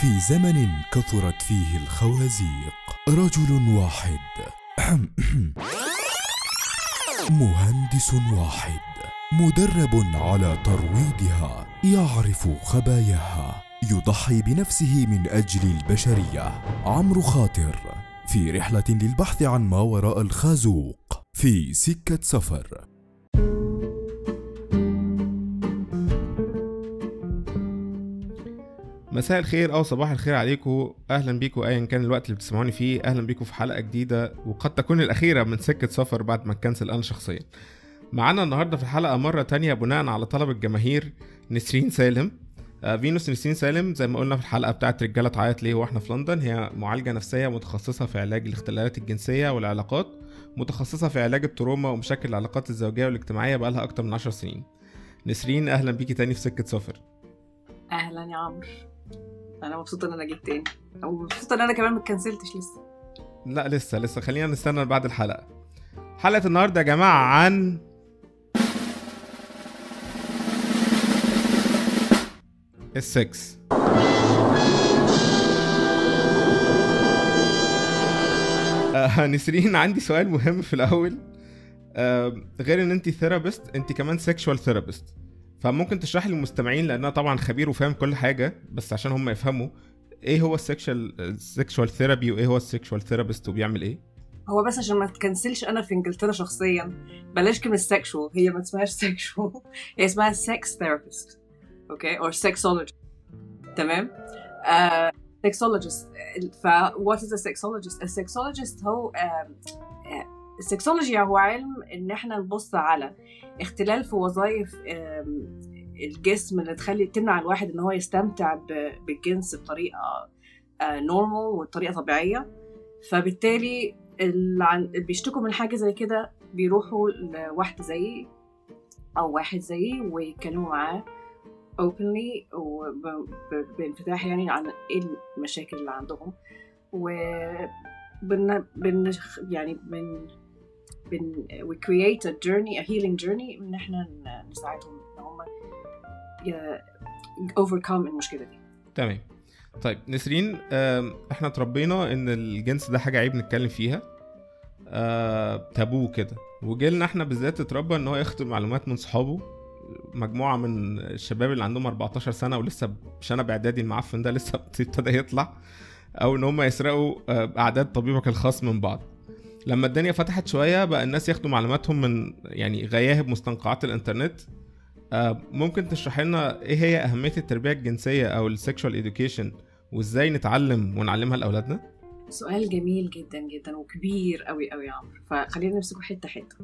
في زمن كثرت فيه الخوازيق. رجل واحد. مهندس واحد. مدرب على ترويضها. يعرف خباياها. يضحي بنفسه من أجل البشرية. عمرو خاطر. في رحلة للبحث عن ما وراء الخازوق. في سكة سفر. مساء الخير. أو صباح الخير عليكم. أهلا بيكم ايا كان الوقت اللي بتسمعوني فيه. أهلا بيكم في حلقة جديدة وقد تكون الأخيرة من سكة سفر بعد ما نكنسل أنا شخصيا. معانا النهارده في الحلقة مرة تانية بناء على طلب الجماهير نسرين سالم. آه، فينوس نسرين سالم زي ما قلنا في الحلقة بتاعت رجالة تعيط ليه وإحنا في لندن. هي معالجة نفسية متخصصة في علاج الاختلالات الجنسية والعلاقات متخصصة في علاج التروما ومشاكل العلاقات الزوجية والاجتماعية بقالها أكتر من 10 سنين. نسرين أهلا بيكي تاني في سكة سفر. أهلا يا عمرو. أنا مبسوطة ان أنا جيت تاني. ومبسوطه ان أنا كمان متكنسلتش لسه. لا لسه لسه. خلينا نستنى بعد الحلقة. حلقة النهاردة يا جماعة عن السكس. آه نسرين عندي سؤال مهم في الأول. آه غير إن انت therapist انت كمان sexual therapist فممكن تشرحي للمستمعين لأنها طبعا خبير وفاهم كل حاجة بس عشان هم يفهموا إيه هو ال sexual ال sexual therapy وإيه هو ال sexual therapist وبيعمل إيه؟ هو بس عشان ما تكنسلش أنا في إنجلترا شخصيا. بلاش كلمة سexual هي ما اسمهاش sexual هي اسمها sex therapist okay or sexologist تمام؟ آه sexologist. ف is a sexologist a sexologist هو آم، آه، ال sexology هو علم إن إحنا نبص على اختلال في وظائف الجسم اللي تخلي تمنع الواحد إن هو يستمتع بالجنس بطريقة normal وطريقه طبيعية. فبالتالي اللي بيشتكوا من حاجة زي كده بيروحوا لواحده زيي أو واحد زيي ويتكلموا معاه openly وبانفتاح يعني عن إيه المشاكل اللي عندهم. و بن يعني بن بن we create a journey a healing journey. ان إحنا نساعدهم إن هم overcome المشكلة دي. تمام. طيب نسرين إحنا اتربينا إن الجنس ده حاجة عيب نتكلم فيها. آه، تابو كده. وجيلنا إحنا بالذات اتربى إن هو ياخد معلومات من صحابه. مجموعة من الشباب اللي عندهم 14 سنة ولسه شنب إعدادي المعفن ده لسه ابتدى يطلع. أو إن هم يسرقوا آه، أعداد طبيبك الخاص من بعض. لما الدنيا فتحت شوية بقى الناس ياخدوا معلوماتهم من يعني غياهب مستنقعات الإنترنت. آه، ممكن تشرح لنا إيه هي أهمية التربية الجنسية أو ال sexual education وإزاي نتعلم ونعلمها لأولادنا؟ سؤال جميل جدا جدا وكبير قوي قوي يا عمرو. فخلينا نمسكه حتة حتة.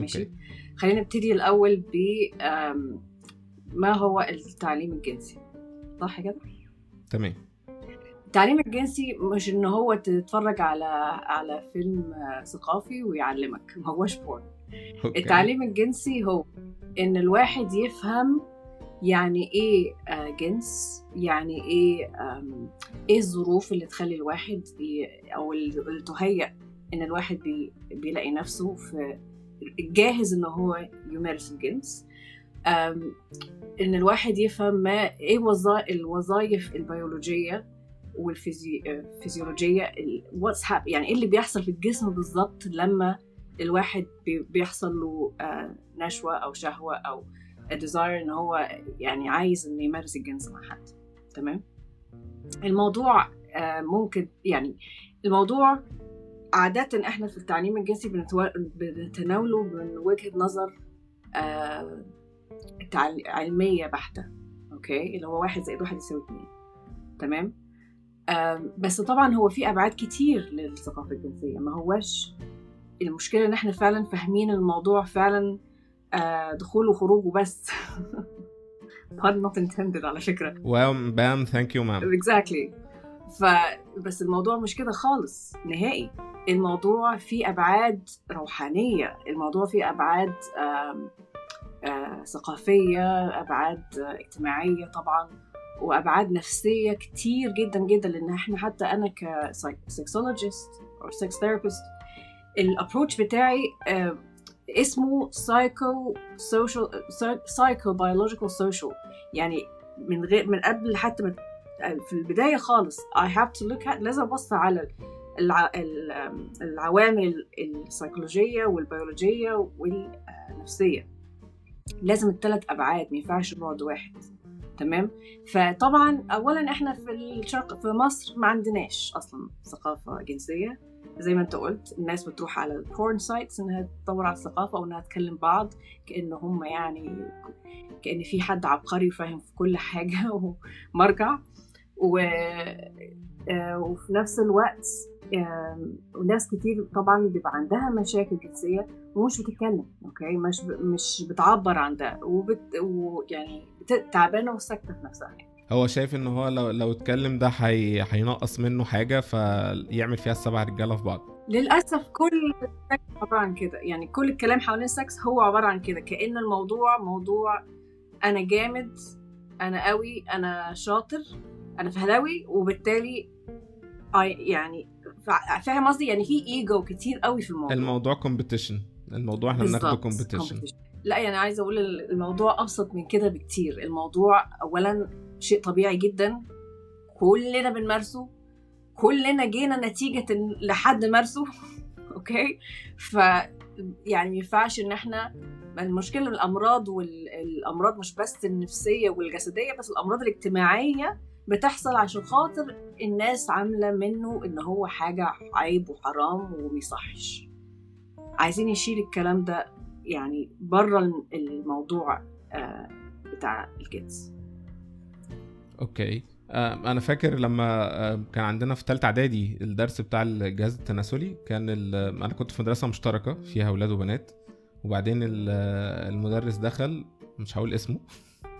ماشي؟ okay. خلينا نبتدي الأول ب ما هو التعليم الجنسي؟ صح كده؟ تمام. التعليم الجنسي مش إن هو تتفرج على على فيلم ثقافي ويعلمك ما هوش بورن. التعليم الجنسي هو إن الواحد يفهم يعني إيه آه، جنس يعني إيه إيه الظروف اللي تخلي الواحد أو اللي تهيأ إن الواحد بي بيلاقي نفسه في جاهز إن هو يمارس الجنس إن الواحد يفهم ما إيه وظائف الوظائف البيولوجية والفيزيولوجيه what's يعني إيه اللي بيحصل في الجسم بالظبط لما الواحد بي- بيحصل له آه، نشوة أو شهوة أو desire إن هو يعني عايز إنه يمارس الجنس مع حد. تمام؟ الموضوع آه، ممكن يعني الموضوع عادة إحنا في التعليم الجنسي بنتناوله من وجهة نظر آه، علمية بحتة. أوكي؟ اللي هو واحد زائد واحد يساوي اتنين. تمام؟ بس طبعا هو في أبعاد كتير للثقافة الجنسية. ما هوش المشكلة إن إحنا فعلا فاهمين الموضوع فعلا آه، دخول وخروج وبس. Pun not intended على فكرة. wham bam thank you ma'am exactly. فبس الموضوع مش كده خالص نهائي. الموضوع فيه أبعاد روحانية. الموضوع فيه أبعاد آم، آه، ثقافية أبعاد آه، اجتماعية طبعا. وأبعاد نفسية كتير جدا جدا لأن إحنا حتى أنا ك sexologist أو sex therapist ال approach بتاعي آه، اسمه psycho social psycho biological social يعني من غير من قبل حتى ما في البداية خالص have to look at لازم أبص على الع... ال- العوامل السيكولوجيه والبيولوجيه والنفسية. لازم الثلاث أبعاد ما ينفعش بعد واحد. تمام؟ فطبعا اولا إحنا في الشرق في مصر ما عندناش أصلا ثقافة جنسية. زي ما أنت قلت الناس بتروح على ال porn sites إنها تدور على الثقافة أو إنها تكلم بعض كأن هم يعني كأن في حد عبقري وفاهم في كل حاجة ومرجع. و... آه، وفي نفس الوقت وناس كتير طبعا بيبقى عندها مشاكل جنسية ومش بتتكلم أوكي مش. مش بتعبر عن ده وبت... ويعني. تعبانة وساكتة في نفسها هو شايف إن هو لو لو اتكلم ده هي... هينقص منه حاجة فيعمل فيها السبع رجالة في بعض للأسف كل السكس عبارة عن كده يعني كل الكلام حوالين السكس هو عبارة عن كده كأن الموضوع موضوع أنا جامد أنا قوي أنا شاطر أنا فهلاوي وبالتالي يعني فا- فاهم قصدي؟ يعني في ايجو كتير قوي في الموضوع. الموضوع competition الموضوع إحنا بناخده كومبيتيشن. لا يعني عايزة أقول الموضوع أبسط من كده بكتير. الموضوع اولا شيء طبيعي جدا. كلنا بنمارسه. كلنا جينا نتيجة لحد مارسه. أوكي؟ ف يعني ما ينفعش إن إحنا المشكلة الأمراض والامراض مش بس النفسية والجسدية بس الأمراض الاجتماعية بتحصل عشان خاطر الناس عاملة منه إن هو حاجة عيب وحرام وميصحش عايزين يشيل الكلام ده يعني بره الموضوع آه، بتاع الجنس أوكي. آه، أنا فاكر لما آه، كان عندنا في ثالثه إعدادي الدرس بتاع الجهاز التناسلي كان أنا كنت في مدرسة مشتركة فيها أولاد وبنات وبعدين ال- المدرس دخل مش هقول اسمه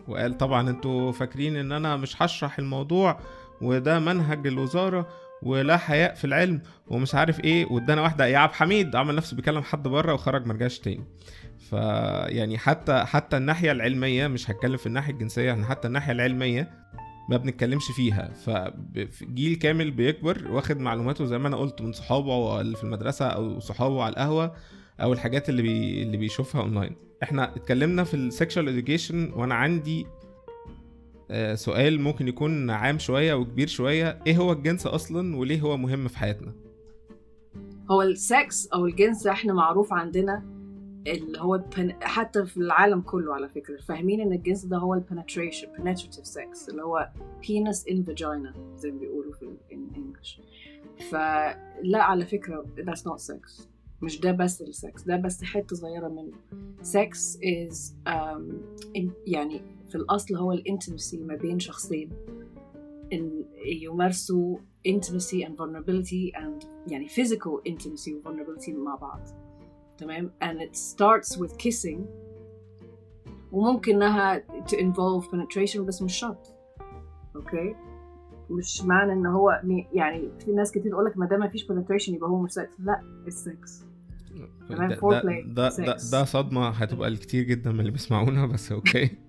وقال طبعا أنتوا فاكرين إن أنا مش هشرح الموضوع وده منهج الوزاره ولا حياء في العلم ومش عارف إيه وادانا واحدة يا عبد حميد عمل نفسه بيكلم حد بره وخرج مرجعش تاني. فيعني حتى حتى الناحية العلمية مش هتكلم في الناحية الجنسية إحنا حتى الناحية العلمية ما بنتكلمش فيها. فجيل كامل بيكبر واخد معلوماته زي ما أنا قلت من صحابه اللي في المدرسة أو صحابه على القهوة أو الحاجات اللي بي... اللي بيشوفها اونلاين إحنا اتكلمنا في ال sexual education وأنا عندي آه، سؤال ممكن يكون عام شوية وكبير شوية. إيه هو الجنس أصلا وليه هو مهم في حياتنا؟ هو السكس أو الجنس إحنا معروف عندنا اللي هو البن... حتى في العالم كله على فكرة. فاهمين إن الجنس ده هو ال penetration penetrative sex اللي هو penis in vagina زي ما بيقولوا في ال- in English. فلا على فكرة that's not sex. مش ده بس السكس ده بس حتة صغيره منه sex is um, يعني في الاصل هو ال intimacy ما بين شخصين ان يمارسوا intimacy and vulnerability and يعني physical intimacy و vulnerability مع بعض تمام and it starts with kissing وممكن انها to involve penetration بس مش شرط أوكي مش معنى ان هو يعني في ناس كتير تقول لك ما دام ما فيش penetration يبقى هو مش سكس لا السكس تمام، ده, ده, ده, ده. ده صدمة هتبقى لكتير جدا من اللي بيسمعونا بس أوكي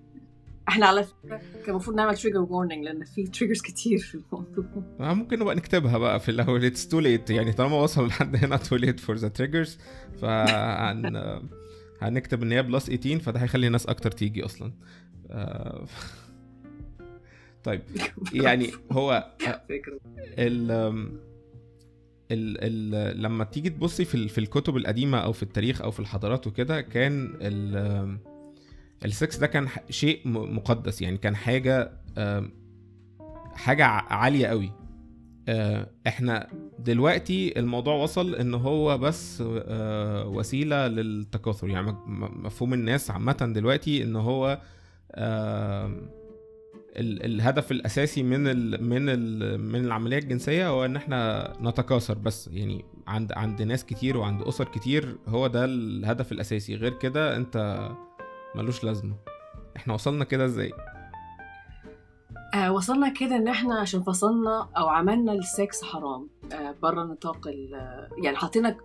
إحنا على فكرة كان المفروض نعمل trigger warning لأن في triggers كتير في الموضوع. آه، ممكن نبقى نكتبها بقى في الأول. it's too late يعني طالما وصلوا لحد هنا too late for the triggers فهن هنكتب إن هي plus 18 فده هيخلي ناس أكتر تيجي أصلا. آه، طيب يعني هو ال ال ال لما تيجي تبصي في في الكتب القديمة أو في التاريخ أو في الحضارات وكده كان ال السكس ده كان شيء مقدس يعني كان حاجة حاجة عالية قوي. آه، إحنا دلوقتي الموضوع وصل إن هو بس آه، وسيلة للتكاثر. يعني مفهوم الناس عامة دلوقتي إن هو الهدف الأساسي من ال من ال من العملية الجنسية هو إن إحنا نتكاثر بس. يعني عند عند ناس كتير وعند أسر كتير هو ده الهدف الأساسي. غير كده أنت ملوش لازمة. إحنا وصلنا كده إزاي؟ آه وصلنا كده إن إحنا عشان فصلنا أو عملنا السكس حرام. آه بره نطاق يعني حطينا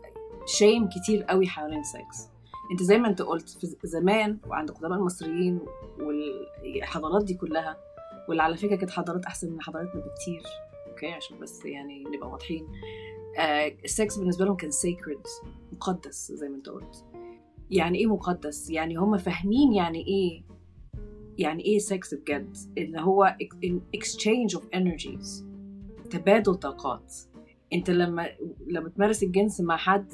shame كتير قوي حوالين السكس أنت زي ما أنت قلت في زمان وعند قدماء المصريين والحضارات دي كلها واللي على فكرة كانت حضارات أحسن من حضارتنا بكتير أوكي؟ عشان بس يعني نبقى واضحين. آه السكس بالنسبة لهم كان sacred مقدس زي ما أنت قلت. يعني إيه مقدس؟ يعني هم فاهمين يعني إيه يعني إيه سكس بجد؟ اللي هو exchange of energies تبادل طاقات. أنت لما لما تمارس الجنس مع حد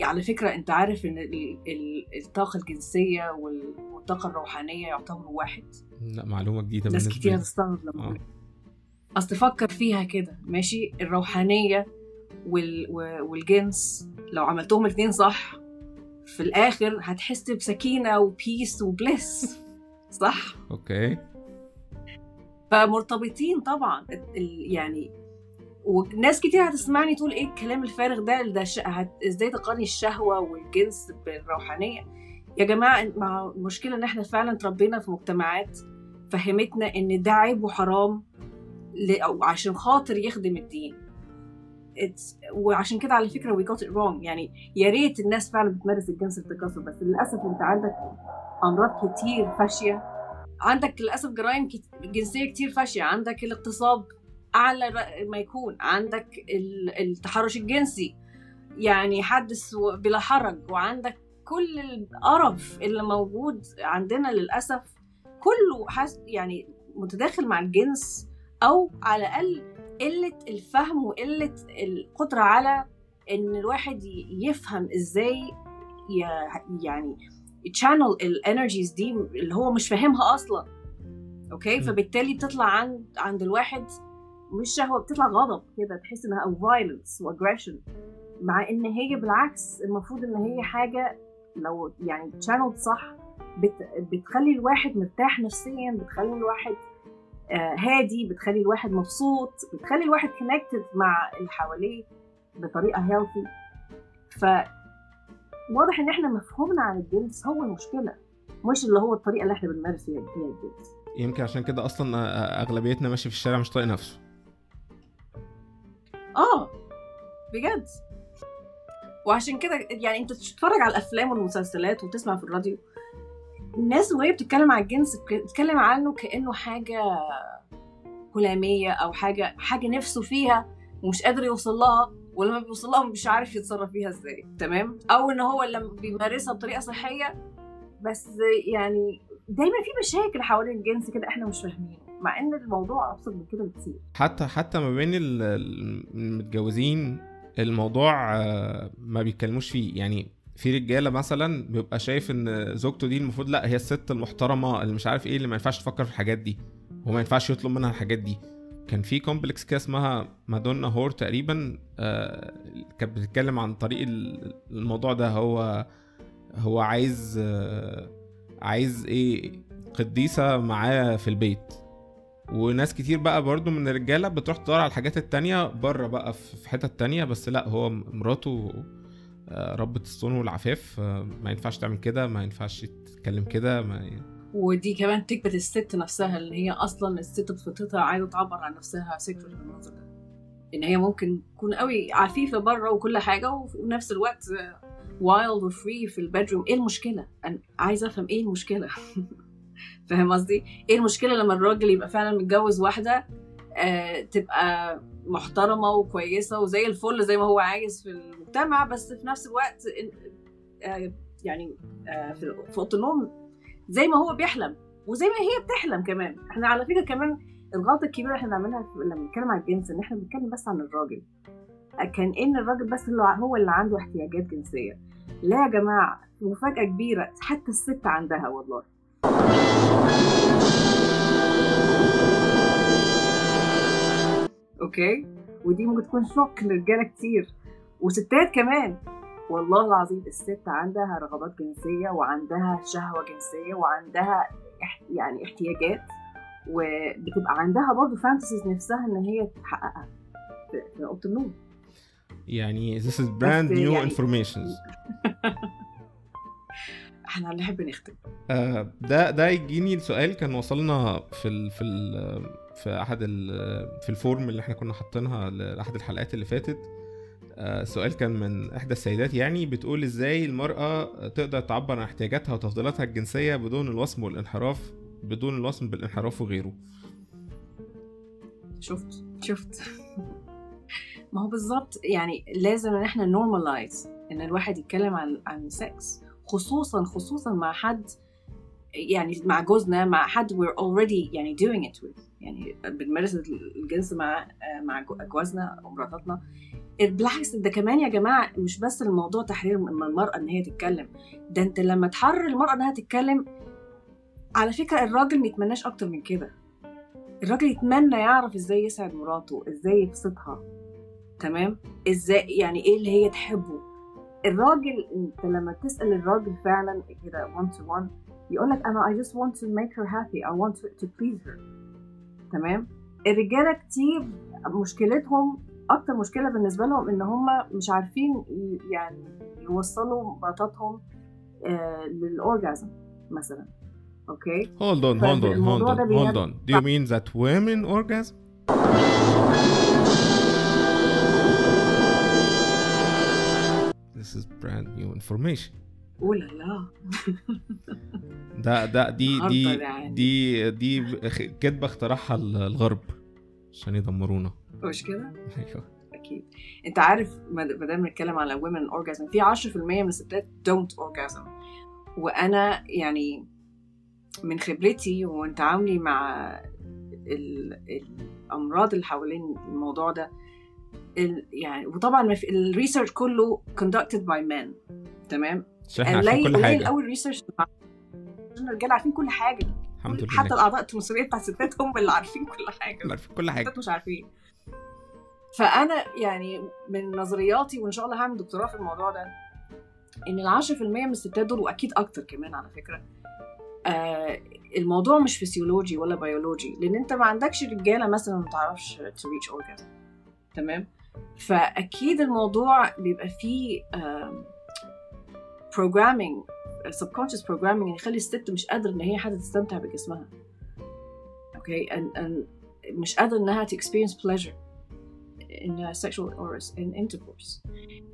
على فكرة أنت عارف ال- الطاقة الجنسية وال- والطاقة الروحانية يعتبروا واحد. لا معلومة جديدة ناس كتير هتستغرب لما آه. أصل فكر فيها كده ماشي؟ الروحانية وال... والجنس لو عملتهم الاثنين صح في الآخر هتحس بسكينة وبيس وبليس صح؟ أوكي. فمرتبطين طبعا. يعني وناس كتير هتسمعني تقول إيه الكلام الفارغ ده ده ش... هت... إزاي تقارني الشهوة والجنس بالروحانية؟ يا جماعة مع المشكلة إن إحنا فعلا اتربينا في مجتمعات فهمتنا إن ده عيب وحرام ل... أو عشان خاطر يخدم الدين. It's... وعشان كده على فكرة we got it wrong. يعني يا ريت الناس فعلا بتمارس الجنس التكاثر بس للأسف أنت عندك أمراض كتير فاشية. عندك للأسف جرائم كت... جنسية كتير فاشية. عندك الاغتصاب اعلى ما يكون عندك ال- التحرش الجنسي. يعني حدث بلا حرج وعندك كل القرف اللي موجود عندنا للأسف كله حس يعني متداخل مع الجنس أو على الأقل قلة الفهم وقلة القدرة على إن الواحد يفهم إزاي يعني channel ال energies دي اللي هو مش فاهمها أصلا. أوكي. فبالتالي بتطلع عند عند الواحد مش شهوة بتطلع غضب كده تحس إنها أو violence و aggression مع إن هي بالعكس المفروض إن هي حاجة لو يعني channel صح بت بتخلي الواحد مرتاح نفسيا بتخلي الواحد آه هادي بتخلي الواحد مبسوط بتخلي الواحد connected مع اللي حواليه بطريقة healthy ف واضح إن إحنا مفهومنا عن الجنس هو المشكلة مش اللي هو الطريقة اللي إحنا بنمارس فيها الجنس. يمكن عشان كده أصلا أغلبيتنا ماشي في الشارع مش طايق نفسه. آه بجد. وعشان كده يعني انت تتفرج على الأفلام والمسلسلات وتسمع في الراديو. الناس وهي بتتكلم عن الجنس بتتكلم عنه كأنه حاجة هلاميه أو حاجة حاجة نفسه فيها ومش قادر يوصل لها ولما بيوصل لها مش عارف يتصرف فيها إزاي تمام؟ أو إن هو لما بيمارسها بطريقة صحية. بس يعني دايما في مشاكل حوالين الجنس كده إحنا مش فاهمينه. مع إن الموضوع أبسط من كده بكتير. حتى حتى ما بين ال- المتجوزين الموضوع آه، ما بيتكلموش فيه. يعني في رجالة مثلا بيبقى شايف إن زوجته دي المفروض لأ هي الست المحترمة اللي مش عارف إيه اللي ما ينفعش تفكر في الحاجات دي وما ينفعش يطلب منها الحاجات دي. كان في كومبلكس كده اسمها مادونا هور تقريبا آه، كانت بتتكلم عن طريق ال- الموضوع ده. هو هو عايز آه، عايز إيه قديسة معاه في البيت. وناس كتير بقى برضو من الرجالة بتروح تدور على الحاجات التانية بره بقى في حتت تانية بس لا هو مراته آه، ربة الصون والعفاف آه، ما ينفعش تعمل كده ما ينفعش تتكلم كده ما ي... ودي كمان تكبت الست نفسها اللي هي أصلا الست بفطرتها عايزة تعبر عن نفسها سيكشوال بالمنظر ده إن هي ممكن تكون قوي عفيفة بره وكل حاجة وفي نفس الوقت wild و free في ال bedroom إيه المشكلة؟ أنا عايزة أفهم إيه المشكلة؟ فاهم قصدي؟ إيه المشكلة لما الراجل يبقى فعلا متجوز واحدة آه تبقى محترمة وكويسة وزي الفل زي ما هو عايز في المجتمع بس في نفس الوقت آه يعني آه في أوضة النوم زي ما هو بيحلم وزي ما هي بتحلم كمان. إحنا على فكرة كمان الغلطة الكبيرة اللي إحنا بنعملها لما بنتكلم عن الجنس إن إحنا بنتكلم بس عن الراجل. كان إن الراجل بس اللي هو اللي عنده احتياجات جنسية. لا يا جماعة مفاجأة كبيرة حتى الست عندها والله. أوكي؟ ودي ممكن تكون shock لرجاله كتير. وستات كمان. والله العظيم الست عندها رغبات جنسية وعندها شهوة جنسية وعندها يعني احتياجات وبتبقى عندها برضه fantasies نفسها إن هي تحققها في أوضة النوم. يعني this is brand new يعني- informations. إحنا نحب نختم. آه، ده ده يجيني السؤال كان وصلنا في ال في ال في أحد ال في الفورم اللي إحنا كنا حاطينها لأحد الحلقات اللي فاتت. آه، السؤال كان من إحدى السيدات يعني بتقول إزاي المرأة تقدر تعبر عن احتياجاتها وتفضيلاتها الجنسية بدون الوصم والانحراف بدون الوصم بالانحراف وغيره. شفت شفت. ما هو بالظبط يعني لازم إن إحنا normalize إن الواحد يتكلم عن عن سكس خصوصا خصوصا مع حد يعني مع جوزنا مع حد we're already يعني doing it with. يعني بنمارس الجنس مع مع جوازنا ومراتاتنا. بالعكس ده كمان يا جماعة مش بس الموضوع تحرير من المرأة إن هي تتكلم. ده أنت لما تحرر المرأة إنها تتكلم على فكرة الراجل ما يتمناش أكتر من كده. الراجل يتمنى يعرف إزاي يسعد مراته إزاي يبسطها. تمام؟ إزاي يعني إيه اللي هي تحبه. الراجل انت لما تسأل الراجل فعلا كده one to one يقول لك أنا I just want to make her happy I want to please her. تمام؟ الرجالة كتير مشكلتهم أكتر مشكلة بالنسبة لهم إن هم مش عارفين يعني يوصلوا مراتاتهم آه للاورجازم مثلا. أوكي؟ hold on hold on hold on hold on. Do you mean that women orgasm? This is brand new information. اوه لا لا ده ده دي دي يعني. دي دي كدبه اخترعها الغرب عشان يدمرونا مش كده؟ أيوه أكيد أنت عارف ما دام بنتكلم على women orgasm في 10% من الستات don't orgasm وأنا يعني من خبرتي وتعاملي مع ال... الأمراض اللي حوالين الموضوع ده ال... يعني وطبعا ال research كله conducted by men. تمام؟ عشان عارفين كل حاجة. قوي ال research الرجاله عارفين كل حاجة. الحمد لله. حتى الأعضاء التناسليه بتاع الستات هم اللي عارفين كل حاجة. عارفين كل حاجة. مش عارفين. فأنا يعني من نظرياتي وإن شاء الله هعمل دكتوراه في الموضوع ده إن ال 10% من الستات دول وأكيد أكتر كمان على فكرة آه الموضوع مش فسيولوجي ولا بيولوجي. لأن أنت ما عندكش رجالة مثلا ما تعرفش to reach orgasm تمام؟ فأكيد الموضوع بيبقى فيه programming subconscious programming يخلي الست مش قادرة إن هي حتى تستمتع بجسمها. Okay and, and مش قادرة إنها to experience pleasure in sexual or in intercourse.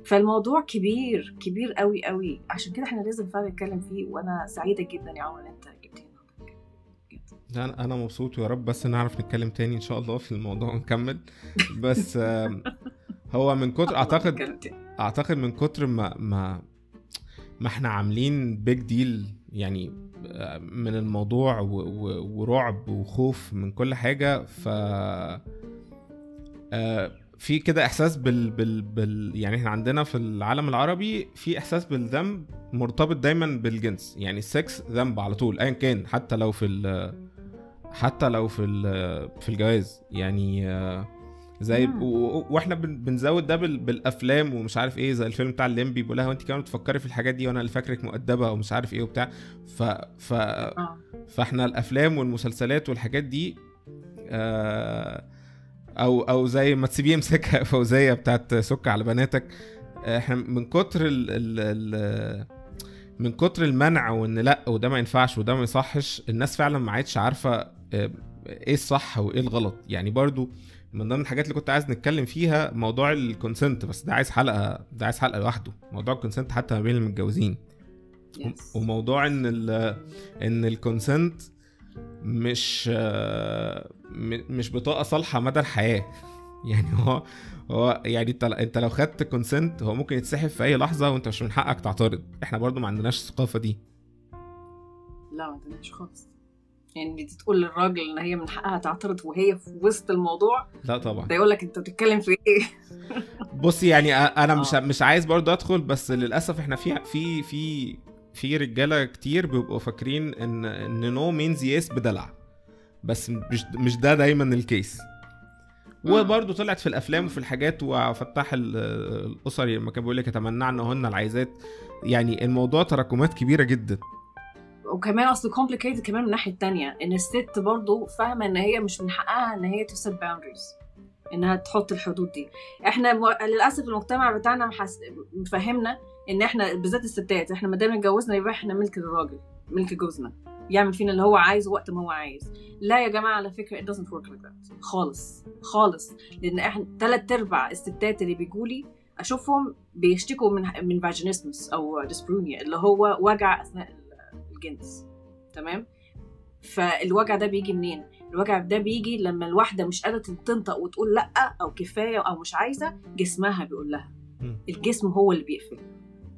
فالموضوع كبير كبير قوي قوي عشان كده إحنا لازم فعلا نتكلم فيه وأنا سعيدة جدا يا عمر إن أنت أنا أنا مبسوط ويا رب بس نعرف نتكلم تاني إن شاء الله في الموضوع ونكمل بس هو من كتر أعتقد أعتقد من كتر ما ما ما إحنا عاملين big deal يعني من الموضوع ورعب وخوف من كل حاجة ف في كده إحساس بال... بال... بال يعني إحنا عندنا في العالم العربي في إحساس بالذنب مرتبط دايما بالجنس يعني السكس ذنب على طول ايا كان حتى لو في ال... حتى لو في ال... في الجواز يعني زي ب... و... وإحنا بن... بنزود ده بال... بالأفلام ومش عارف إيه زي الفيلم بتاع الليمبي بيقول لها وانت كمان بتفكري في الحاجات دي وأنا اللي فاكرك مؤدبة ومش عارف إيه وبتاع ف ف آه. فإحنا الأفلام والمسلسلات والحاجات دي آه أو أو زي ما تسيبيه يمسكها فوزية بتاعت سك على بناتك إحنا من كتر ال ال ال من كتر المنع وإن لأ وده ما ينفعش وده ما يصحش الناس فعلا ما عادش عارفة إيه الصح وإيه الغلط. يعني برضو من ضمن الحاجات اللي كنت عايز نتكلم فيها موضوع ال consent بس ده عايز حلقة ده عايز حلقة لوحده. موضوع ال consent حتى ما بين المتجوزين. yes. وموضوع إن ال إن ال consent مش مش بطاقة صالحة مدى الحياة. يعني هو هو يعني انت انت لو خدت consent هو ممكن يتسحب في أي لحظة وانت مش من حقك تعترض. إحنا برضو ما عندناش الثقافة دي. لا ما عندناش خالص. يعني تقول للراجل إن هي من حقها تعترض وهي في وسط الموضوع؟ لا طبعا. ده يقول لك أنت بتتكلم في إيه؟ بص يعني أنا مش مش عايز برضو أدخل بس للأسف إحنا في في في في رجالة كتير بيبقوا فاكرين إن إن no means yes بدلع. بس مش مش ده دايما ال case وبرضه طلعت في الأفلام وفي الحاجات وفتح الاسري لما كان بيقول لك يتمنعن وهن العايزات. يعني الموضوع تراكمات كبيرة جدا. وكمان أصل complicated كمان من الناحيه التانية إن الست برضه فاهمة إن هي مش من حقها إن هي تسيت boundaries إنها تحط الحدود دي. إحنا م... للأسف المجتمع بتاعنا محس... مفهمنا إن إحنا بالذات الستات إحنا ما دام اتجوزنا يبقى إحنا ملك للراجل ملك جوزنا يعمل فينا اللي هو عايزه وقت ما هو عايز. لا يا جماعة على فكرة it doesn't work like that خالص خالص. لأن إحنا ثلاث أرباع الستات اللي بيجولي أشوفهم بيشتكوا من من vaginismus أو dyspareunia اللي هو وجع أثناء الجنس تمام؟ فالوجع ده بيجي منين؟ الوجع ده بيجي لما الواحدة مش قادرة تنطق وتقول لأ أو كفاية أو مش عايزة جسمها بيقول لها. الجسم هو اللي بيقفل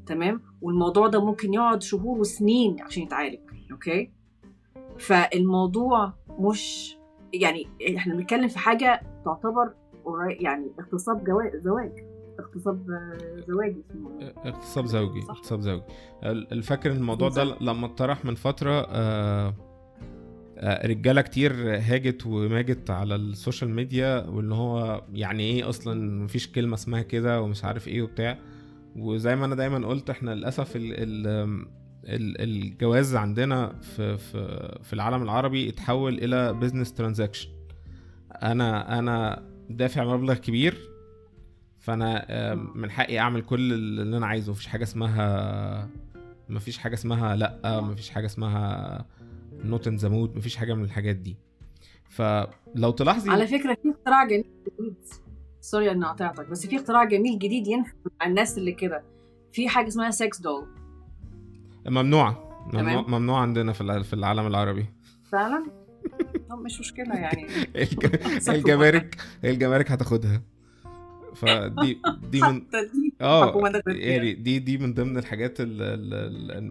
تمام؟ والموضوع ده ممكن يقعد شهور وسنين عشان يتعالج okay؟ فالموضوع مش يعني إحنا بنتكلم في حاجة تعتبر يعني اغتصاب زواج. اغتصاب زواجي. اغتصاب زوجي. اغتصاب زوجي ال- الفاكر الموضوع ده. لما اتطرح من فترة آه، آه، رجالة كتير هاجت وماجت على ال social media واللي هو يعني إيه أصلا مفيش كلمة اسمها كده ومش عارف إيه وبتاع وزي ما أنا دايما قلت إحنا للأسف ال ال ال- الجواز عندنا في في في العالم العربي اتحول إلى business transaction أنا أنا دافع مبلغ كبير فانا آه، من حقي اعمل كل اللي أنا عايزه. مفيش حاجة اسمها مفيش حاجة اسمها لأ مفيش حاجة اسمها not in the mood مفيش حاجة من الحاجات دي. فلو تلاحظي على فكرة في اختراع جميل جديد. sorry إني قطعتك بس في اختراع جميل جديد ينفع مع الناس اللي كده. في حاجة اسمها sex doll ممنوعه ممنوع. ممنوع عندنا في الع- في العالم العربي. فعلا؟ طب مش مشكلة يعني. الج- الجمارك الجمارك هتاخدها. فدي دي من آه. يعني دي دي من ضمن الحاجات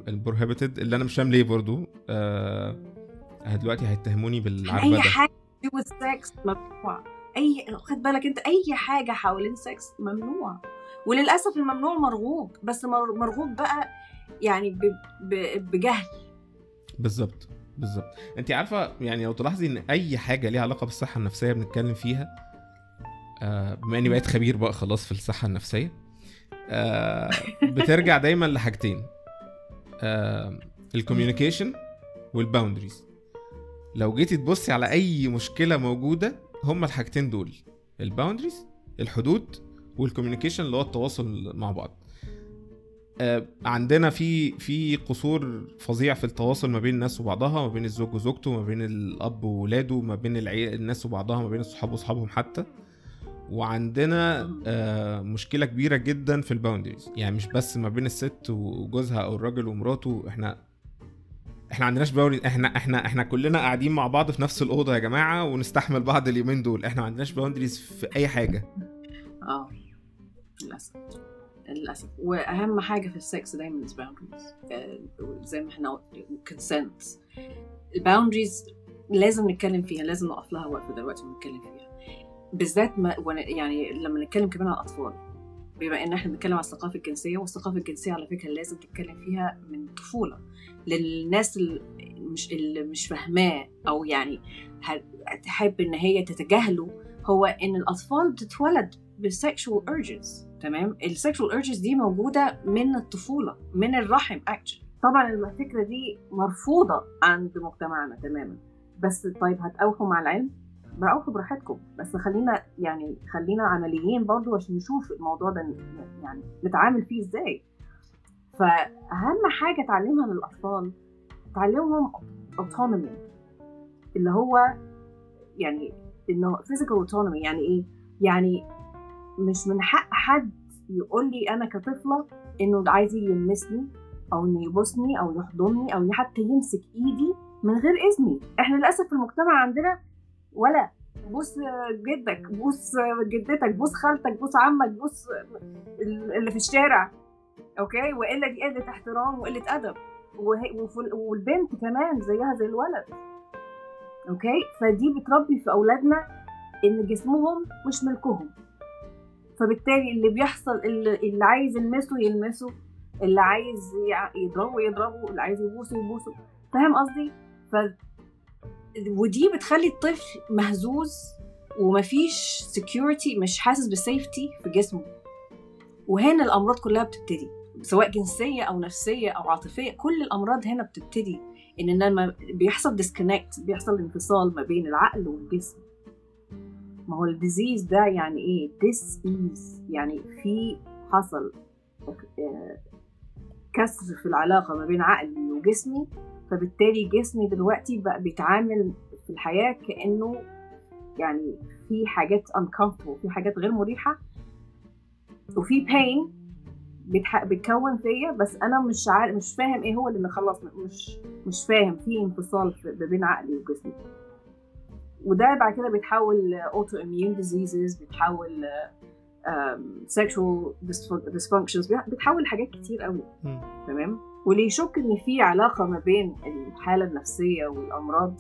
ال prohibited اللي أنا مش فاهم ليه برضو. آه دلوقتي هيتهموني أي بالعربده حاجة with sex ممنوع. اي خد بالك أنت أي حاجة حوالين سكس ممنوع. وللأسف الممنوع مرغوب. بس مر- مرغوب بقى يعني ب... ب... بجهل. بالظبط بالظبط. أنت عارفة يعني لو تلاحظي إن أي حاجة ليها علاقة بالصحة النفسية بنتكلم فيها بما إني بقيت خبير بقى خلاص في الصحة النفسية آه بترجع دايما لحاجتين آه ال communication وال boundaries. لو جيتي تبصي على أي مشكلة موجودة هما الحاجتين دول ال boundaries الحدود وال communication اللي هو التواصل مع بعض. آه، عندنا في في قصور فظيع في التواصل ما بين الناس وبعضها ما بين الزوج وزوجته ما بين الأب وولاده ما بين الناس وبعضها ما بين الصحاب واصحابهم حتى. وعندنا آه، مشكلة كبيرة جدا في ال boundaries. يعني مش بس ما بين الست وجوزها أو الراجل ومراته إحنا إحنا عندناش boundaries. إحنا إحنا إحنا كلنا قاعدين مع بعض في نفس الأوضة يا جماعة ونستحمل بعض اليومين دول. إحنا ما عندناش boundaries في أي حاجة. آه للأسف. للأسف. وأهم حاجة في ال sex دايما ال boundaries زي ما إحنا consent ال boundaries لازم نتكلم فيها لازم نقف لها وقت دلوقتي ونتكلم فيها. بالذات ما يعني لما نتكلم كمان على الأطفال بما إن إحنا بنتكلم على الثقافة الجنسية والثقافة الجنسية على فكرة لازم تتكلم فيها من الطفوله للناس اللي مش اللي مش فاهماه أو يعني تحب إن هي تتجاهله هو إن الأطفال بتتولد بال sexual urges تمام؟ ال sexual urges دي موجودة من الطفولة من الرحم اكشن طبعا الفكرة دي مرفوضة عند مجتمعنا تماما. بس طيب هتقاوحوا مع العلم؟ قاوحوا براحتكم. بس خلينا يعني خلينا عمليين برضو عشان نشوف الموضوع ده يعني نتعامل فيه إزاي. فأهم حاجة تعلمها للاطفال تعلمهم autonomy اللي هو يعني إنه physical autonomy يعني إيه؟ يعني مش من حق حد يقول لي أنا كطفلة إنه عايز يلمسني أو إنه يبوسني أو يحضني أو حتى يمسك إيدي من غير إذني. إحنا للأسف في المجتمع عندنا ولا بوس جدك بوس جدتك بوس خالتك بوس عمك بوس اللي في الشارع okay؟ والا دي قلة احترام وقلة أدب. والبنت كمان زيها زي الولد. okay؟ فدي بتربي في أولادنا إن جسمهم مش ملكهم. فبالتالي اللي بيحصل اللي, عايز يلمسه يلمسه اللي عايز يضربه يضربه اللي عايز يبوسه يبوسه. فاهم قصدي؟ ف ودي بتخلي الطفل مهزوز ومفيش security مش حاسس بال safety في جسمه. وهنا الأمراض كلها بتبتدي سواء جنسية أو نفسية أو عاطفية كل الأمراض هنا بتبتدي إن لما بيحصل disconnect بيحصل انفصال ما بين العقل والجسم. ما هو الديزيز ده يعني إيه؟ this is يعني في حصل آه، كسر في العلاقة ما بين عقلي وجسمي فبالتالي جسمي دلوقتي بقى بيتعامل في الحياة كأنه يعني في حاجات uncomfortable في حاجات غير مريحة. وفي pain بيتح... بيتكون فيا بس أنا مش عارف مش فاهم إيه هو اللي خلاص مش مش فاهم في انفصال ما بين عقلي وجسمي. وده بعد كده بيتحول autoimmune diseases بيتحول sexual dysfunctions بيتحول حاجات كتير قوي. تمام؟ واللي يشك إن في علاقة ما بين الحالة النفسية والأمراض؟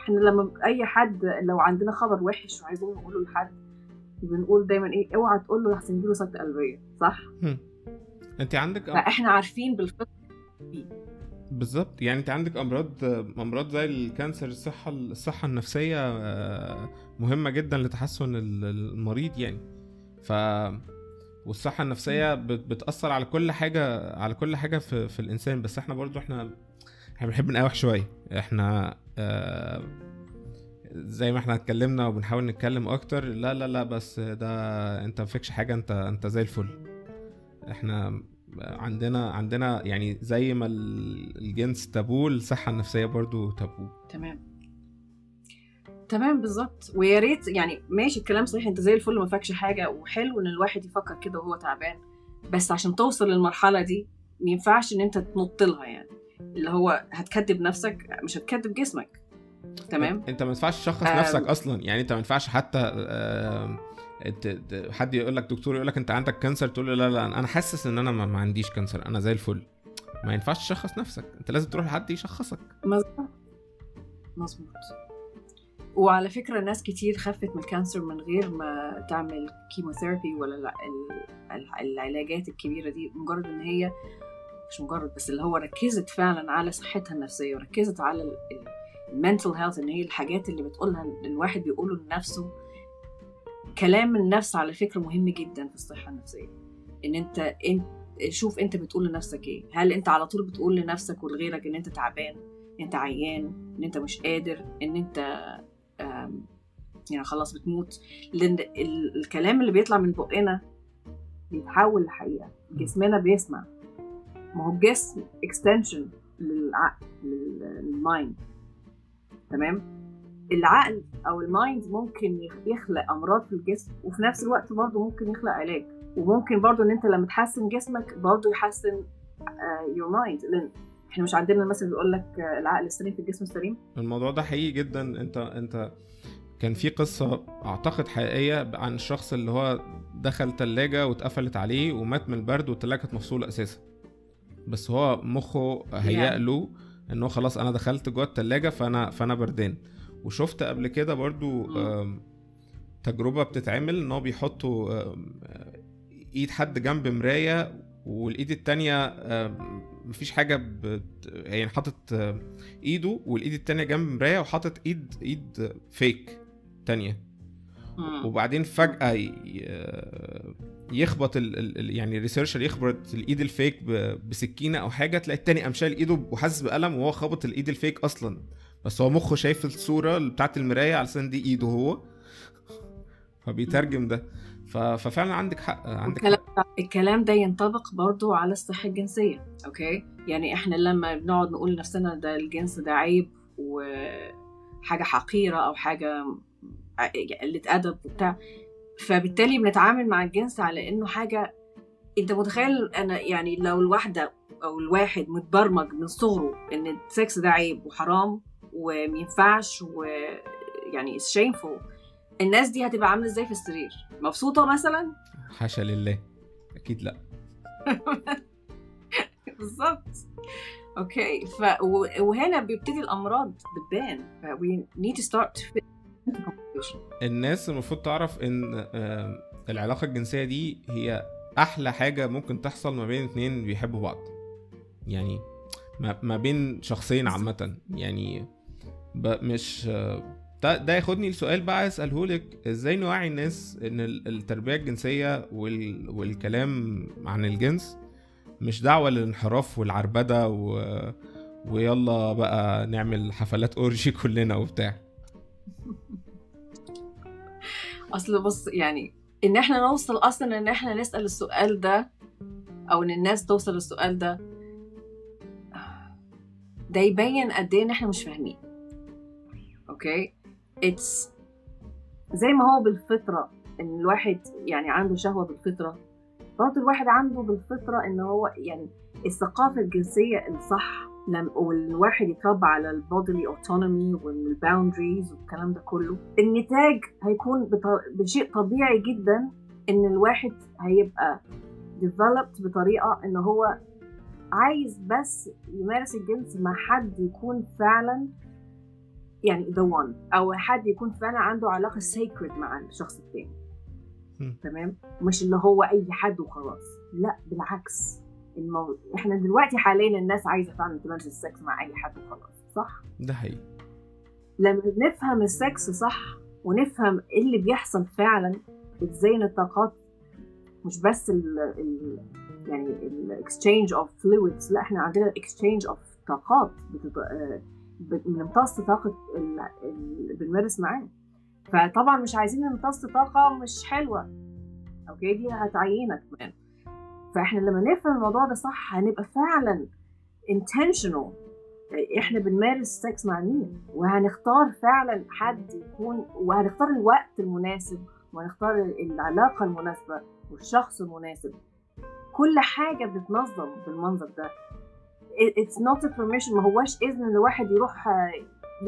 إحنا لما أي حد لو عندنا خبر وحش وعايزين نقوله لحد بنقول دايما إيه اوعى تقول له احسن يجيله سكته قلبية صح؟ أنت عندك أم... فاحنا عارفين بالفطرة بالظبط. يعني أنت عندك أمراض أمراض زي الكانسر الصحة الصحة النفسية آه، مهمة جدا لتحسن ال- المريض يعني. ف والصحة النفسية بت- بتأثر على كل حاجة على كل حاجة في, في الإنسان. بس إحنا برضو إحنا إحنا بنحب نقاوح شوية. إحنا آه، زي ما إحنا اتكلمنا وبنحاول نتكلم أكتر لا لا لا بس ده أنت مفيكش حاجة أنت أنت زي الفل. إحنا عندنا عندنا يعني زي ما ال- الجنس تابو الصحة النفسية برضو تابو. تمام. تمام بالظبط. ويا ريت يعني ماشي الكلام صحيح انت زي الفل ما فاكش حاجة. وحلو إن الواحد يفكر كده وهو تعبان. بس عشان توصل للمرحلة دي ما ينفعش إن أنت تنط لها يعني. اللي هو هتكذب نفسك مش هتكذب جسمك. تمام؟ أنت ما ينفعش تشخص آم. نفسك أصلا. يعني أنت ما ينفعش حتى ت- حد يقول لك دكتور يقول لك أنت عندك cancer؟ تقول له لا لا أنا حاسس إن أنا ما ما عنديش cancer. أنا زي الفل. ما ينفعش تشخص نفسك. أنت لازم تروح لحد يشخصك. مظبوط. مظبوط. وعلى فكرة ناس كتير خفت من ال cancer من غير ما تعمل chemotherapy ولا لا ال- ال- العلاجات الكبيرة دي مجرد إن هي مش مجرد بس اللي هو ركزت فعلا على صحتها النفسية وركزت على ال mental health إن هي الحاجات اللي بتقولها الواحد بيقوله لنفسه. كلام النفس على فكرة مهم جدا في الصحة النفسية. إن أنت انت شوف أنت بتقول لنفسك إيه. هل أنت على طول بتقول لنفسك ولغيرك إن أنت تعبان إن أنت عيان إن أنت مش قادر أنت آم، يعني خلاص بتموت. لأن ال- الكلام اللي بيطلع من بقنا بيتحول لحقيقة. جسمنا بيسمع. ما هو الجسم extension للعقل لل- لل mind تمام؟ العقل أو ال mind ممكن يخ- يخلق أمراض في الجسم وفي نفس الوقت برضه ممكن يخلق علاج. وممكن برضه إن أنت لما تحسن جسمك برضه يحسن your mind لأن إحنا مش عندنا مثلا بيقول لك آه، العقل السليم في الجسم السليم الموضوع ده حقيقي جدا. انت انت كان في قصة أعتقد حقيقية عن الشخص اللي هو دخل تلاجة واتقفلت عليه ومات من البرد والتلاجة كانت مفصولة أساسا. بس هو مخه هيأ يعني. له إن هو خلاص أنا دخلت جوه التلاجة فأنا فأنا بردان. وشفت قبل كده برضو تجربة بتتعمل إن هو بيحطوا آم، إيد حد جنب مراية والإيد التانية آم، مفيش حاجة بت... يعني حاطط آم، إيده والإيد التانية جنب مراية وحاطط إيد إيد fake تانية. وبعدين فجأة ي- يخبط ال... يعني ال researcher يخبط الإيد ال fake ب... بسكينة أو حاجة تلاقي التاني قام شايل إيده وحاسس بألم وهو خابط الإيد ال fake أصلا. بس هو مخه شايف الصورة بتاعت المراية على أساس دي إيده هو. فبيترجم ده. ففعلا عندك حق عندك الكلام حق. ده الكلام ده ينطبق برضو على الصحة الجنسية okay؟ يعني إحنا لما بنقعد نقول لنفسنا ده الجنس ده عيب وحاجة حقيرة أو حاجة ع- قلة ادب وبتاع فبالتالي بنتعامل مع الجنس على إنه حاجة أنت متخيل أنا يعني لو الواحدة أو الواحد متبرمج من صغره إن السكس ده عيب وحرام ومينفعش ويعني shameful الناس دي هتبقى عاملة إزاي في السرير؟ مبسوطة مثلا؟ حاشا لله. أكيد لأ. بالظبط. أوكي. ف وهنا بيبتدي الأمراض بتبان. ف we need to start. الناس المفروض تعرف إن آم، العلاقة الجنسية دي هي أحلى حاجة ممكن تحصل ما بين اتنين بيحبوا بعض. يعني ما, بين شخصين عامة. يعني مش آه، ده, ده ياخدني لسؤال بقى اساله لك إزاي نوعي الناس إن ال- التربية الجنسية وال, والكلام عن الجنس مش دعوة للانحراف والعربدة و... ويلا بقى نعمل حفلات اورجي كلنا وبتاع؟ أصل بص يعني إن إحنا نوصل أصلا إن إحنا نسأل السؤال ده أو إن الناس توصل للسؤال ده ده يبين قد إيه إن إحنا مش فاهمين. okay؟ It's زي ما هو بالفطرة إن الواحد يعني عنده شهوة بالفطرة. برضه الواحد عنده بالفطرة إن هو يعني الثقافة الجنسية الصح لم والواحد يتربى على ال bodily autonomy وال boundaries والكلام ده كله. النتاج هيكون بشيء طبيعي جدا إن الواحد هيبقى developed بطريقة إن هو عايز بس يمارس الجنس مع حد يكون فعلا يعني the one أو حد يكون فعلا عنده علاقة sacred مع الشخص التاني. تمام؟ مش اللي هو أي حد وخلاص. لا بالعكس. المو... إحنا دلوقتي حاليا الناس عايزة فعلا تمارس السكس مع أي حد وخلاص صح؟ ده حقيقي. لما نفهم السكس صح ونفهم إيه اللي بيحصل فعلا إزاي ان الطاقات مش بس ال ال يعني ال exchange of fluids لا إحنا عندنا ال exchange of طاقات بتط... بنمتص طاقة ال- اللي بنمارس معاه. فطبعا مش عايزين نمتص طاقة مش حلوة. okay؟ دي هتعينك كمان. فإحنا لما نفهم الموضوع ده صح هنبقى فعلا intentional. إحنا بنمارس سكس مع مين؟ وهنختار فعلا حد يكون وهنختار الوقت المناسب وهنختار العلاقة المناسبة والشخص المناسب. كل حاجة بتتنظم بالمنظر ده. Not a permission. ما هواش إذن إن الواحد يروح آه،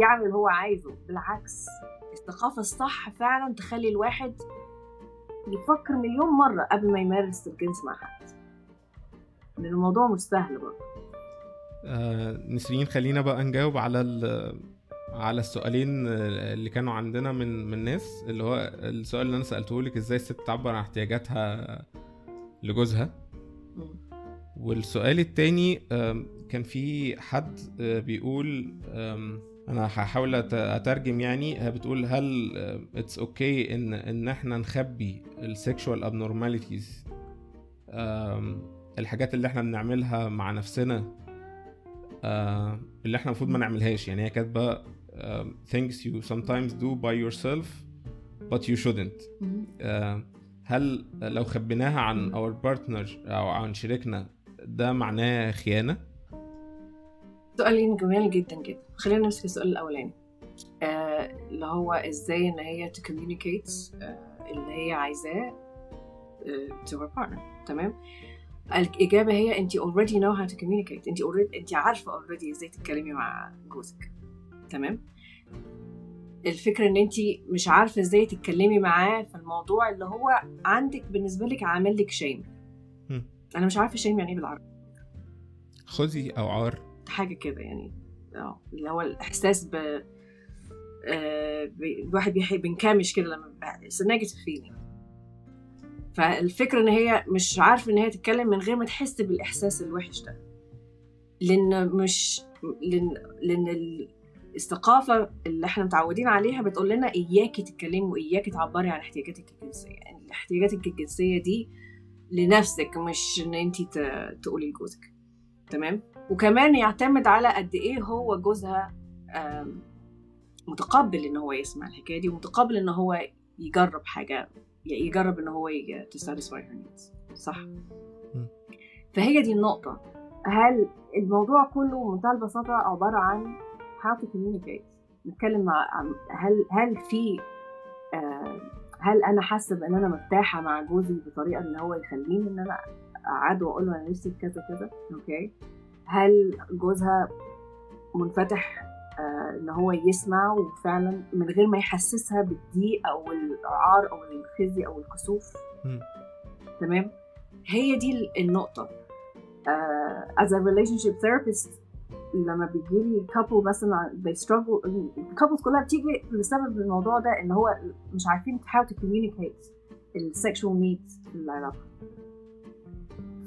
يعمل اللي هو عايزه. بالعكس. الثقافة الصح فعلا تخلي الواحد يفكر مليون مرة قبل ما يمارس الجنس مع حد. لأن الموضوع مش سهل برضه. آه نسرين خلينا بقى نجاوب على ال- على السؤالين اللي كانوا عندنا من من ناس. اللي هو السؤال اللي أنا سألته لك إزاي الست تعبر عن احتياجاتها لجوزها. والسؤال التاني كان في حد آه، بيقول أنا هحاول أترجم يعني هي بتقول هل it's okay okay ان إن إحنا نخبي ال sexual abnormalities الحاجات اللي إحنا بنعملها مع نفسنا آه، اللي إحنا المفروض ما نعملهاش يعني هي كاتبة things you sometimes do by yourself but you shouldn't. آه، هل لو خبيناها عن our partner أو عن شريكنا ده معناه خيانة؟ سؤالين جميل جدا جدا. خلينا نمسك السؤال الأولاني. آه اللي هو إزاي إن هي communicate آه اللي هي عايزاه to her partner. تمام؟ الإجابة هي أنت already know how to communicate. أنت already أنت عارفة already إزاي تتكلمي مع جوزك. تمام؟ الفكرة إن أنت مش عارفة إزاي تتكلمي معاه في الموضوع اللي هو عندك بالنسبة لك عامل لك shame أنا مش عارفة shame يعني إيه بالعربي. خزي أو عار. حاجة كده يعني. آه اللي هو الإحساس ب آه، الواحد بيحب بينكمش كده لما it's negative feeling فالفكرة إن هي مش عارفة إن هي تتكلم من غير ما تحس بالإحساس الوحش ده. لأن مش لأن لأن ال- الثقافه اللي إحنا متعودين عليها بتقول لنا إياكي تتكلمي وإياكي تعبري عن احتياجاتك الجنسية. يعني احتياجاتك الجنسية دي لنفسك مش إن انت تقولي لجوزك. تمام؟ وكمان يعتمد على قد إيه هو جوزها متقبل إن هو يسمع الحكاية دي ومتقبل إن هو يجرب حاجة ي- يجرب إن هو ي- to satisfy her needs. صح؟ فهي دي النقطة. هل الموضوع كله بمنتهى البساطة عبارة عن how to communicate نتكلم مع هل هل في هل أنا حاسة بإن أنا مرتاحة مع جوزي بطريقة اللي هو يخليني إن أنا اقعده وأقول له أنا نفسي في كذا كذا أوكي. هل جوزها منفتح آه إن هو يسمع وفعلا من غير ما يحسسها بالضيق أو العار أو الخزي أو الكسوف. تمام؟ هي دي النقطة. as a relationship therapist لما بيجي لي couple مثلا they struggle ال couples كلها بتيجي بسبب الموضوع ده إن هو مش عارفين how to communicate ال sexual needs في العلاقة.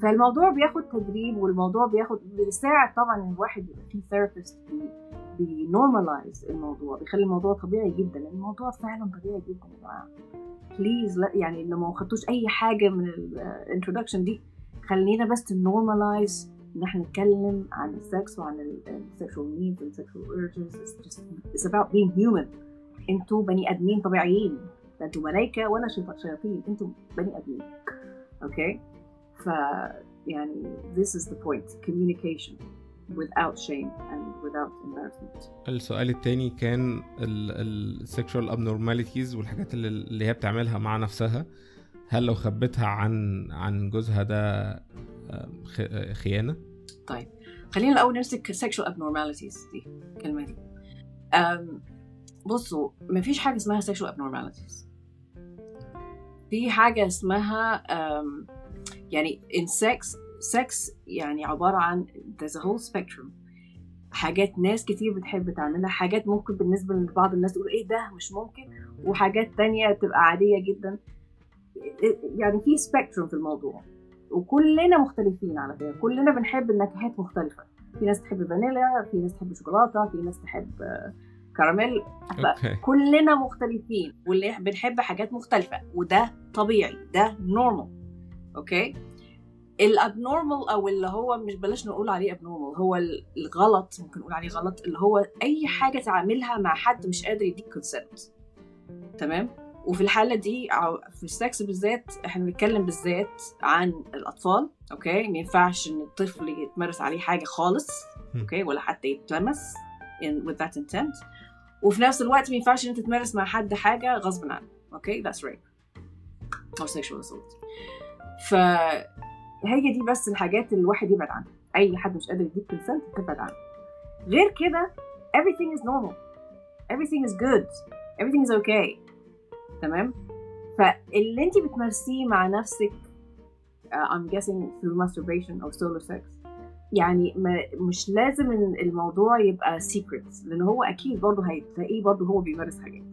فالموضوع بياخد تدريب والموضوع بياخد بيساعد طبعا إن الواحد يبقى فيه therapist بي normalize الموضوع بيخلي الموضوع طبيعي جدا الموضوع فعلا طبيعي جدا يا جماعة. please لا يعني لما ما خدتوش أي حاجة من ال introduction دي خلينا بس normalize إن إحنا نتكلم عن السكس وعن ال sexual needs وال sexual just it's about being human. أنتوا بني آدمين طبيعيين. ده أنتوا ملايكه وأنا شيط- شياطين. أنتوا بني آدمين. okay ف يعني this is the point. Communication without shame and without embarrassment. السؤال التاني كان السكشوال abnormalities والحاجات اللي هي بتعملها مع نفسها. هل لو خبتها عن عن جوزها ده آم، خ- خيانة؟ طيب خلينا الأول نمسك sexual abnormalities دي الكلمة دي بصوا مفيش حاجة اسمها sexual abnormalities في حاجة اسمها يعني in sex sex يعني عباره عن there's a whole spectrum حاجات ناس كتير بتحب تعملها حاجات ممكن بالنسبة لبعض الناس تقول إيه ده مش ممكن وحاجات تانية تبقى عاديه جدا يعني في spectrum في الموضوع وكلنا مختلفين على فكرة. كلنا بنحب النكهات مختلفة. في ناس تحب فانيليا في ناس تحب شوكولاتة في ناس تحب آه، كراميل. كلنا مختلفين واللي بنحب حاجات مختلفة وده طبيعي ده normal okay؟ ال abnormal أو اللي هو مش بلاش نقول عليه abnormal هو الغلط ممكن نقول عليه غلط اللي هو أي حاجة تعملها مع حد مش قادر يديك consent تمام؟ وفي الحالة دي في السكس بالذات إحنا بنتكلم بالذات عن الأطفال okay؟ ما ينفعش إن الطفل يتمارس عليه حاجة خالص. okay؟ ولا حتى يتلمس in, with that intent. وفي نفس الوقت ما ينفعش إن أنت تمارس مع حد حاجة غصب عنك okay؟ That's rape. Or sexual assault. فهي دي بس الحاجات اللي الواحد يبعد عنها. أي حد مش قادر يديك consent تبعد عنه. غير كده everything is normal. Everything is good. Everything is okay. تمام؟ فاللي انت بتمارسيه مع نفسك uh, I'm guessing through masturbation or solo sex يعني ما مش لازم إن الموضوع يبقى secret لأن هو أكيد برضه هتلاقيه برضه هو بيمارس حاجات.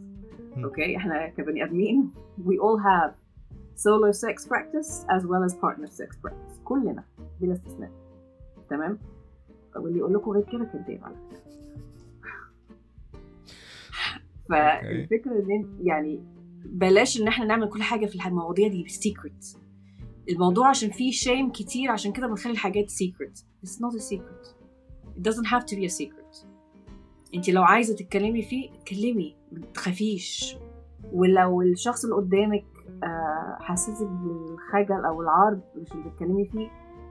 أوكي؟ إحنا كبني آدمين we all have solo sex practice as well as partner sex practice كلنا بلا استثناء. تمام؟ واللي يقول لكم غير كده كداب على فكرة. فالفكرة إن يعني بلاش إن إحنا نعمل كل حاجة في المواضيع دي secret. الموضوع عشان فيه شيم كتير عشان كده بنخلي الحاجات secret. It's not a secret. It doesn't have to be a secret. انت لو عايزة تتكلمي فيه اتكلمي. ما تخافيش. ولو الشخص اللي قدامك آه، حسسك بالخجل أو العار مش اللي بتتكلمي فيه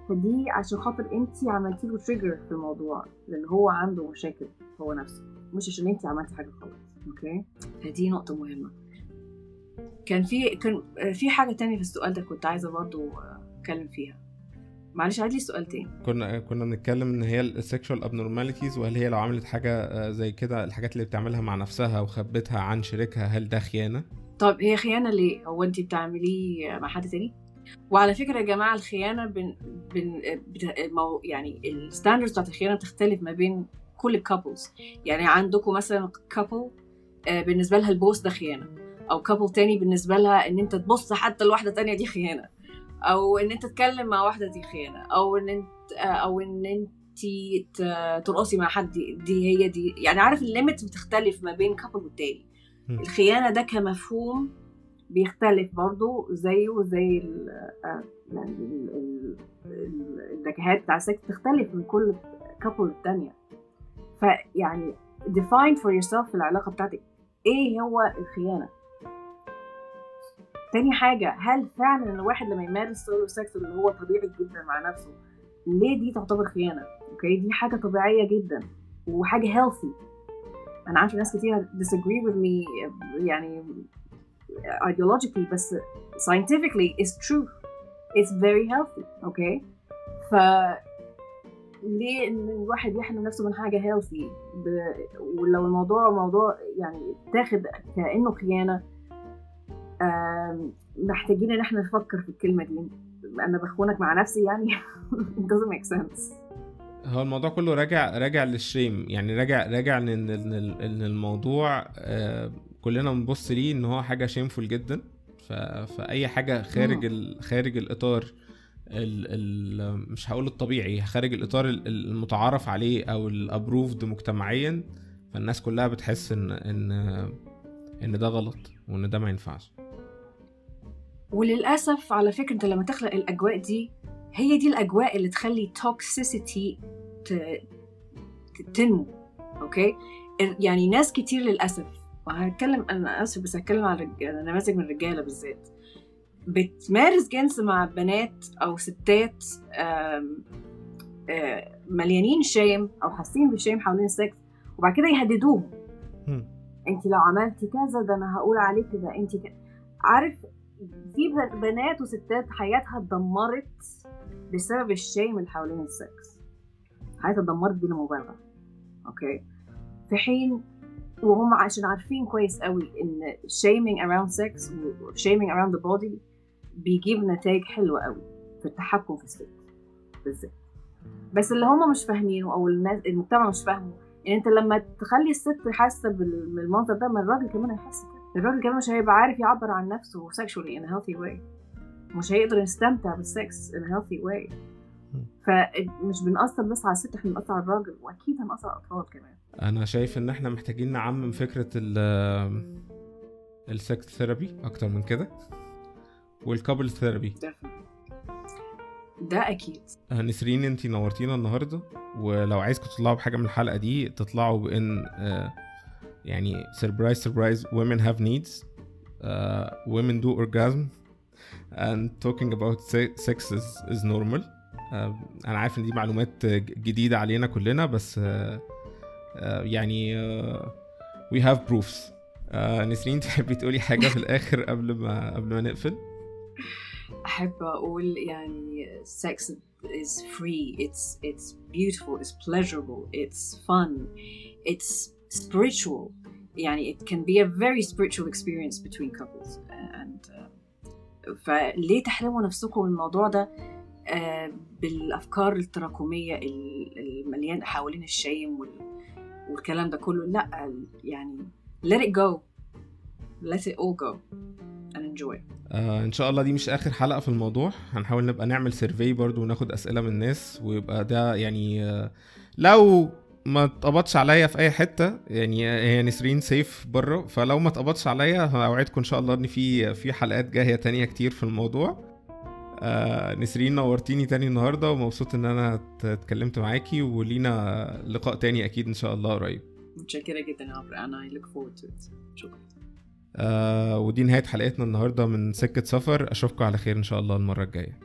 فدي عشان خاطر انت عملتي له تريجر في الموضوع. لأن هو عنده مشاكل هو نفسه. مش عشان انت عملتي حاجة غلط. okay فدي نقطة مهمة. كان في كان آه، في حاجة تانية في السؤال ده كنت عايزة برضو آه، أتكلم فيها. معلش عيد لي السؤال تاني. كنا كنا بنتكلم إن هي ال sexual abnormalities وهل هي لو عملت حاجة آه، زي كده الحاجات اللي بتعملها مع نفسها وخبتها عن شريكها هل ده خيانة؟ طب هي خيانة ليه؟ هو انت بتعمليه مع حد تاني؟ وعلى فكرة يا جماعة الخيانة بن بن بت... المو... يعني ال standards بتاعت الخيانة بتختلف ما بين كل ال couples يعني عندكم مثلا couple بالنسبة لها البوس ده خيانة. أو couple تاني بالنسبة لها إن أنت تبص حتى لواحدة تانية دي خيانة. أو إن أنت تتكلم مع واحدة دي خيانة. أو إن أنت أو إن أنت ت- ترقصي مع حد دي, هي دي. يعني عارف ال limit بتختلف ما بين couple والتاني. مم. الخيانة ده كمفهوم بيختلف برضو زيه زي ال آه، يعني ال- ال- ال- النكهات بتاع السكس. تختلف من كل couple التانية فيعني define for yourself في العلاقة بتاعتك. إيه هو الخيانة؟ تاني حاجة هل فعلا الواحد لما يمارس solo sex اللي هو طبيعي جدا مع نفسه ليه دي تعتبر خيانة؟ okay؟ دي حاجة طبيعية جدا وحاجة healthy. أنا عارفة ناس كتير disagree with me يعني ideologically بس scientifically it's true. It's very healthy أوكي؟ ف ليه إن الواحد يحمي نفسه من حاجة healthy ب... ولو الموضوع موضوع يعني اتاخد كأنه خيانة محتاجين إن إحنا نفكر في الكلمة دي. أنا بخونك مع نفسي يعني. It doesn't make sense. هو الموضوع كله راجع راجع للشيم. يعني راجع راجع إن إن الموضوع آه، كلنا بنبص ليه إن هو حاجة شيمفول جدا. فأي حاجة خارج ال... خارج الإطار ال... ال... مش هقول الطبيعي خارج الإطار ال- المتعارف عليه أو الابروفد مجتمعيا. فالناس كلها بتحس إن إن إن ده غلط وإن ده ما ينفعش. وللأسف على فكرة أنت لما تخلق الأجواء دي هي دي الأجواء اللي تخلي toxicity تنمو okay يعني ناس كتير للأسف وهتكلم أنا آسف بس هتكلم رج- نماذج من الرجالة بالذات بتمارس جنس مع بنات أو ستات آم، مليانين shame أو حاسين بال shame حوالين السكس وبعد كده يهددوهم هم. أنت لو عملتي كذا ده أنا هقول عليكي ده أنت. عارف في بنات وستات حياتها اتدمرت بسبب ال shame اللي حوالين السكس. حياتها اتدمرت بلا مبالغة. okay؟ في حين وهم عشان عارفين كويس قوي إن shaming around sex و shaming around the body بيجيب نتائج حلوة قوي في التحكم في الست. بالذات. بس اللي هم مش فاهمينه أو الناس المجتمع مش فاهمه إن أنت لما تخلي الست حاسة بال- بالمنظر ده ما الراجل كمان هيحس الراجل كمان مش هيبقى عارف يعبر عن نفسه sexually in a healthy way. مش هيقدر يستمتع بالسكس in a healthy way. فمش بنأثر بس على الست إحنا بنأثر على الراجل وأكيد هنأثر على الأطفال كمان. أنا شايف إن إحنا محتاجين نعمم فكرة ال ال sex therapy أكتر من كده وال couple therapy ده أكيد. نسرين أنتي نورتينا النهارده ولو عايزكم تطلعوا بحاجة من الحلقة دي تطلعوا بإن آه، يعني سربرايز سربرايز women have needs uh, women do orgasm and talking about se- sex is, is normal uh, أنا عارف ان دي معلومات جديده علينا كلنا بس uh, uh, يعني uh, we have proofs uh, نسرين تحبي تقولي حاجة في الآخر قبل ما قبل ما نقفل احب أقول يعني sex is free it's it's beautiful it's pleasurable it's fun it's spiritual. يعني it can be a very spiritual experience between couples. And uh, فليه تحرموا نفسكم من الموضوع ده؟ آه، بالأفكار التراكمية ال- المليانه حوالين الشايم وال- والكلام ده كله. لا يعني let it go. Let it all go and enjoy. آه إن شاء الله دي مش آخر حلقة في الموضوع. هنحاول نبقى نعمل سيرفي برضو وناخد أسئلة من الناس ويبقى ده يعني آه لو ما اتقبضش عليا في أي حتة. يعني هي نسرين سيف بره. فلو ما اتقبضش عليا هوعدكم إن شاء الله إن في في حلقات جاية تانية كتير في الموضوع. آه نسرين نورتيني تاني النهارده ومبسوط إن أنا ات- اتكلمت معاكي ولينا لقاء تاني أكيد إن شاء الله قريب. متشكرة جدا يا عمرو forward to it. شكرا. آه ودي نهاية حلقتنا النهارده من سكة سفر. أشوفكم على خير إن شاء الله المرة الجاية.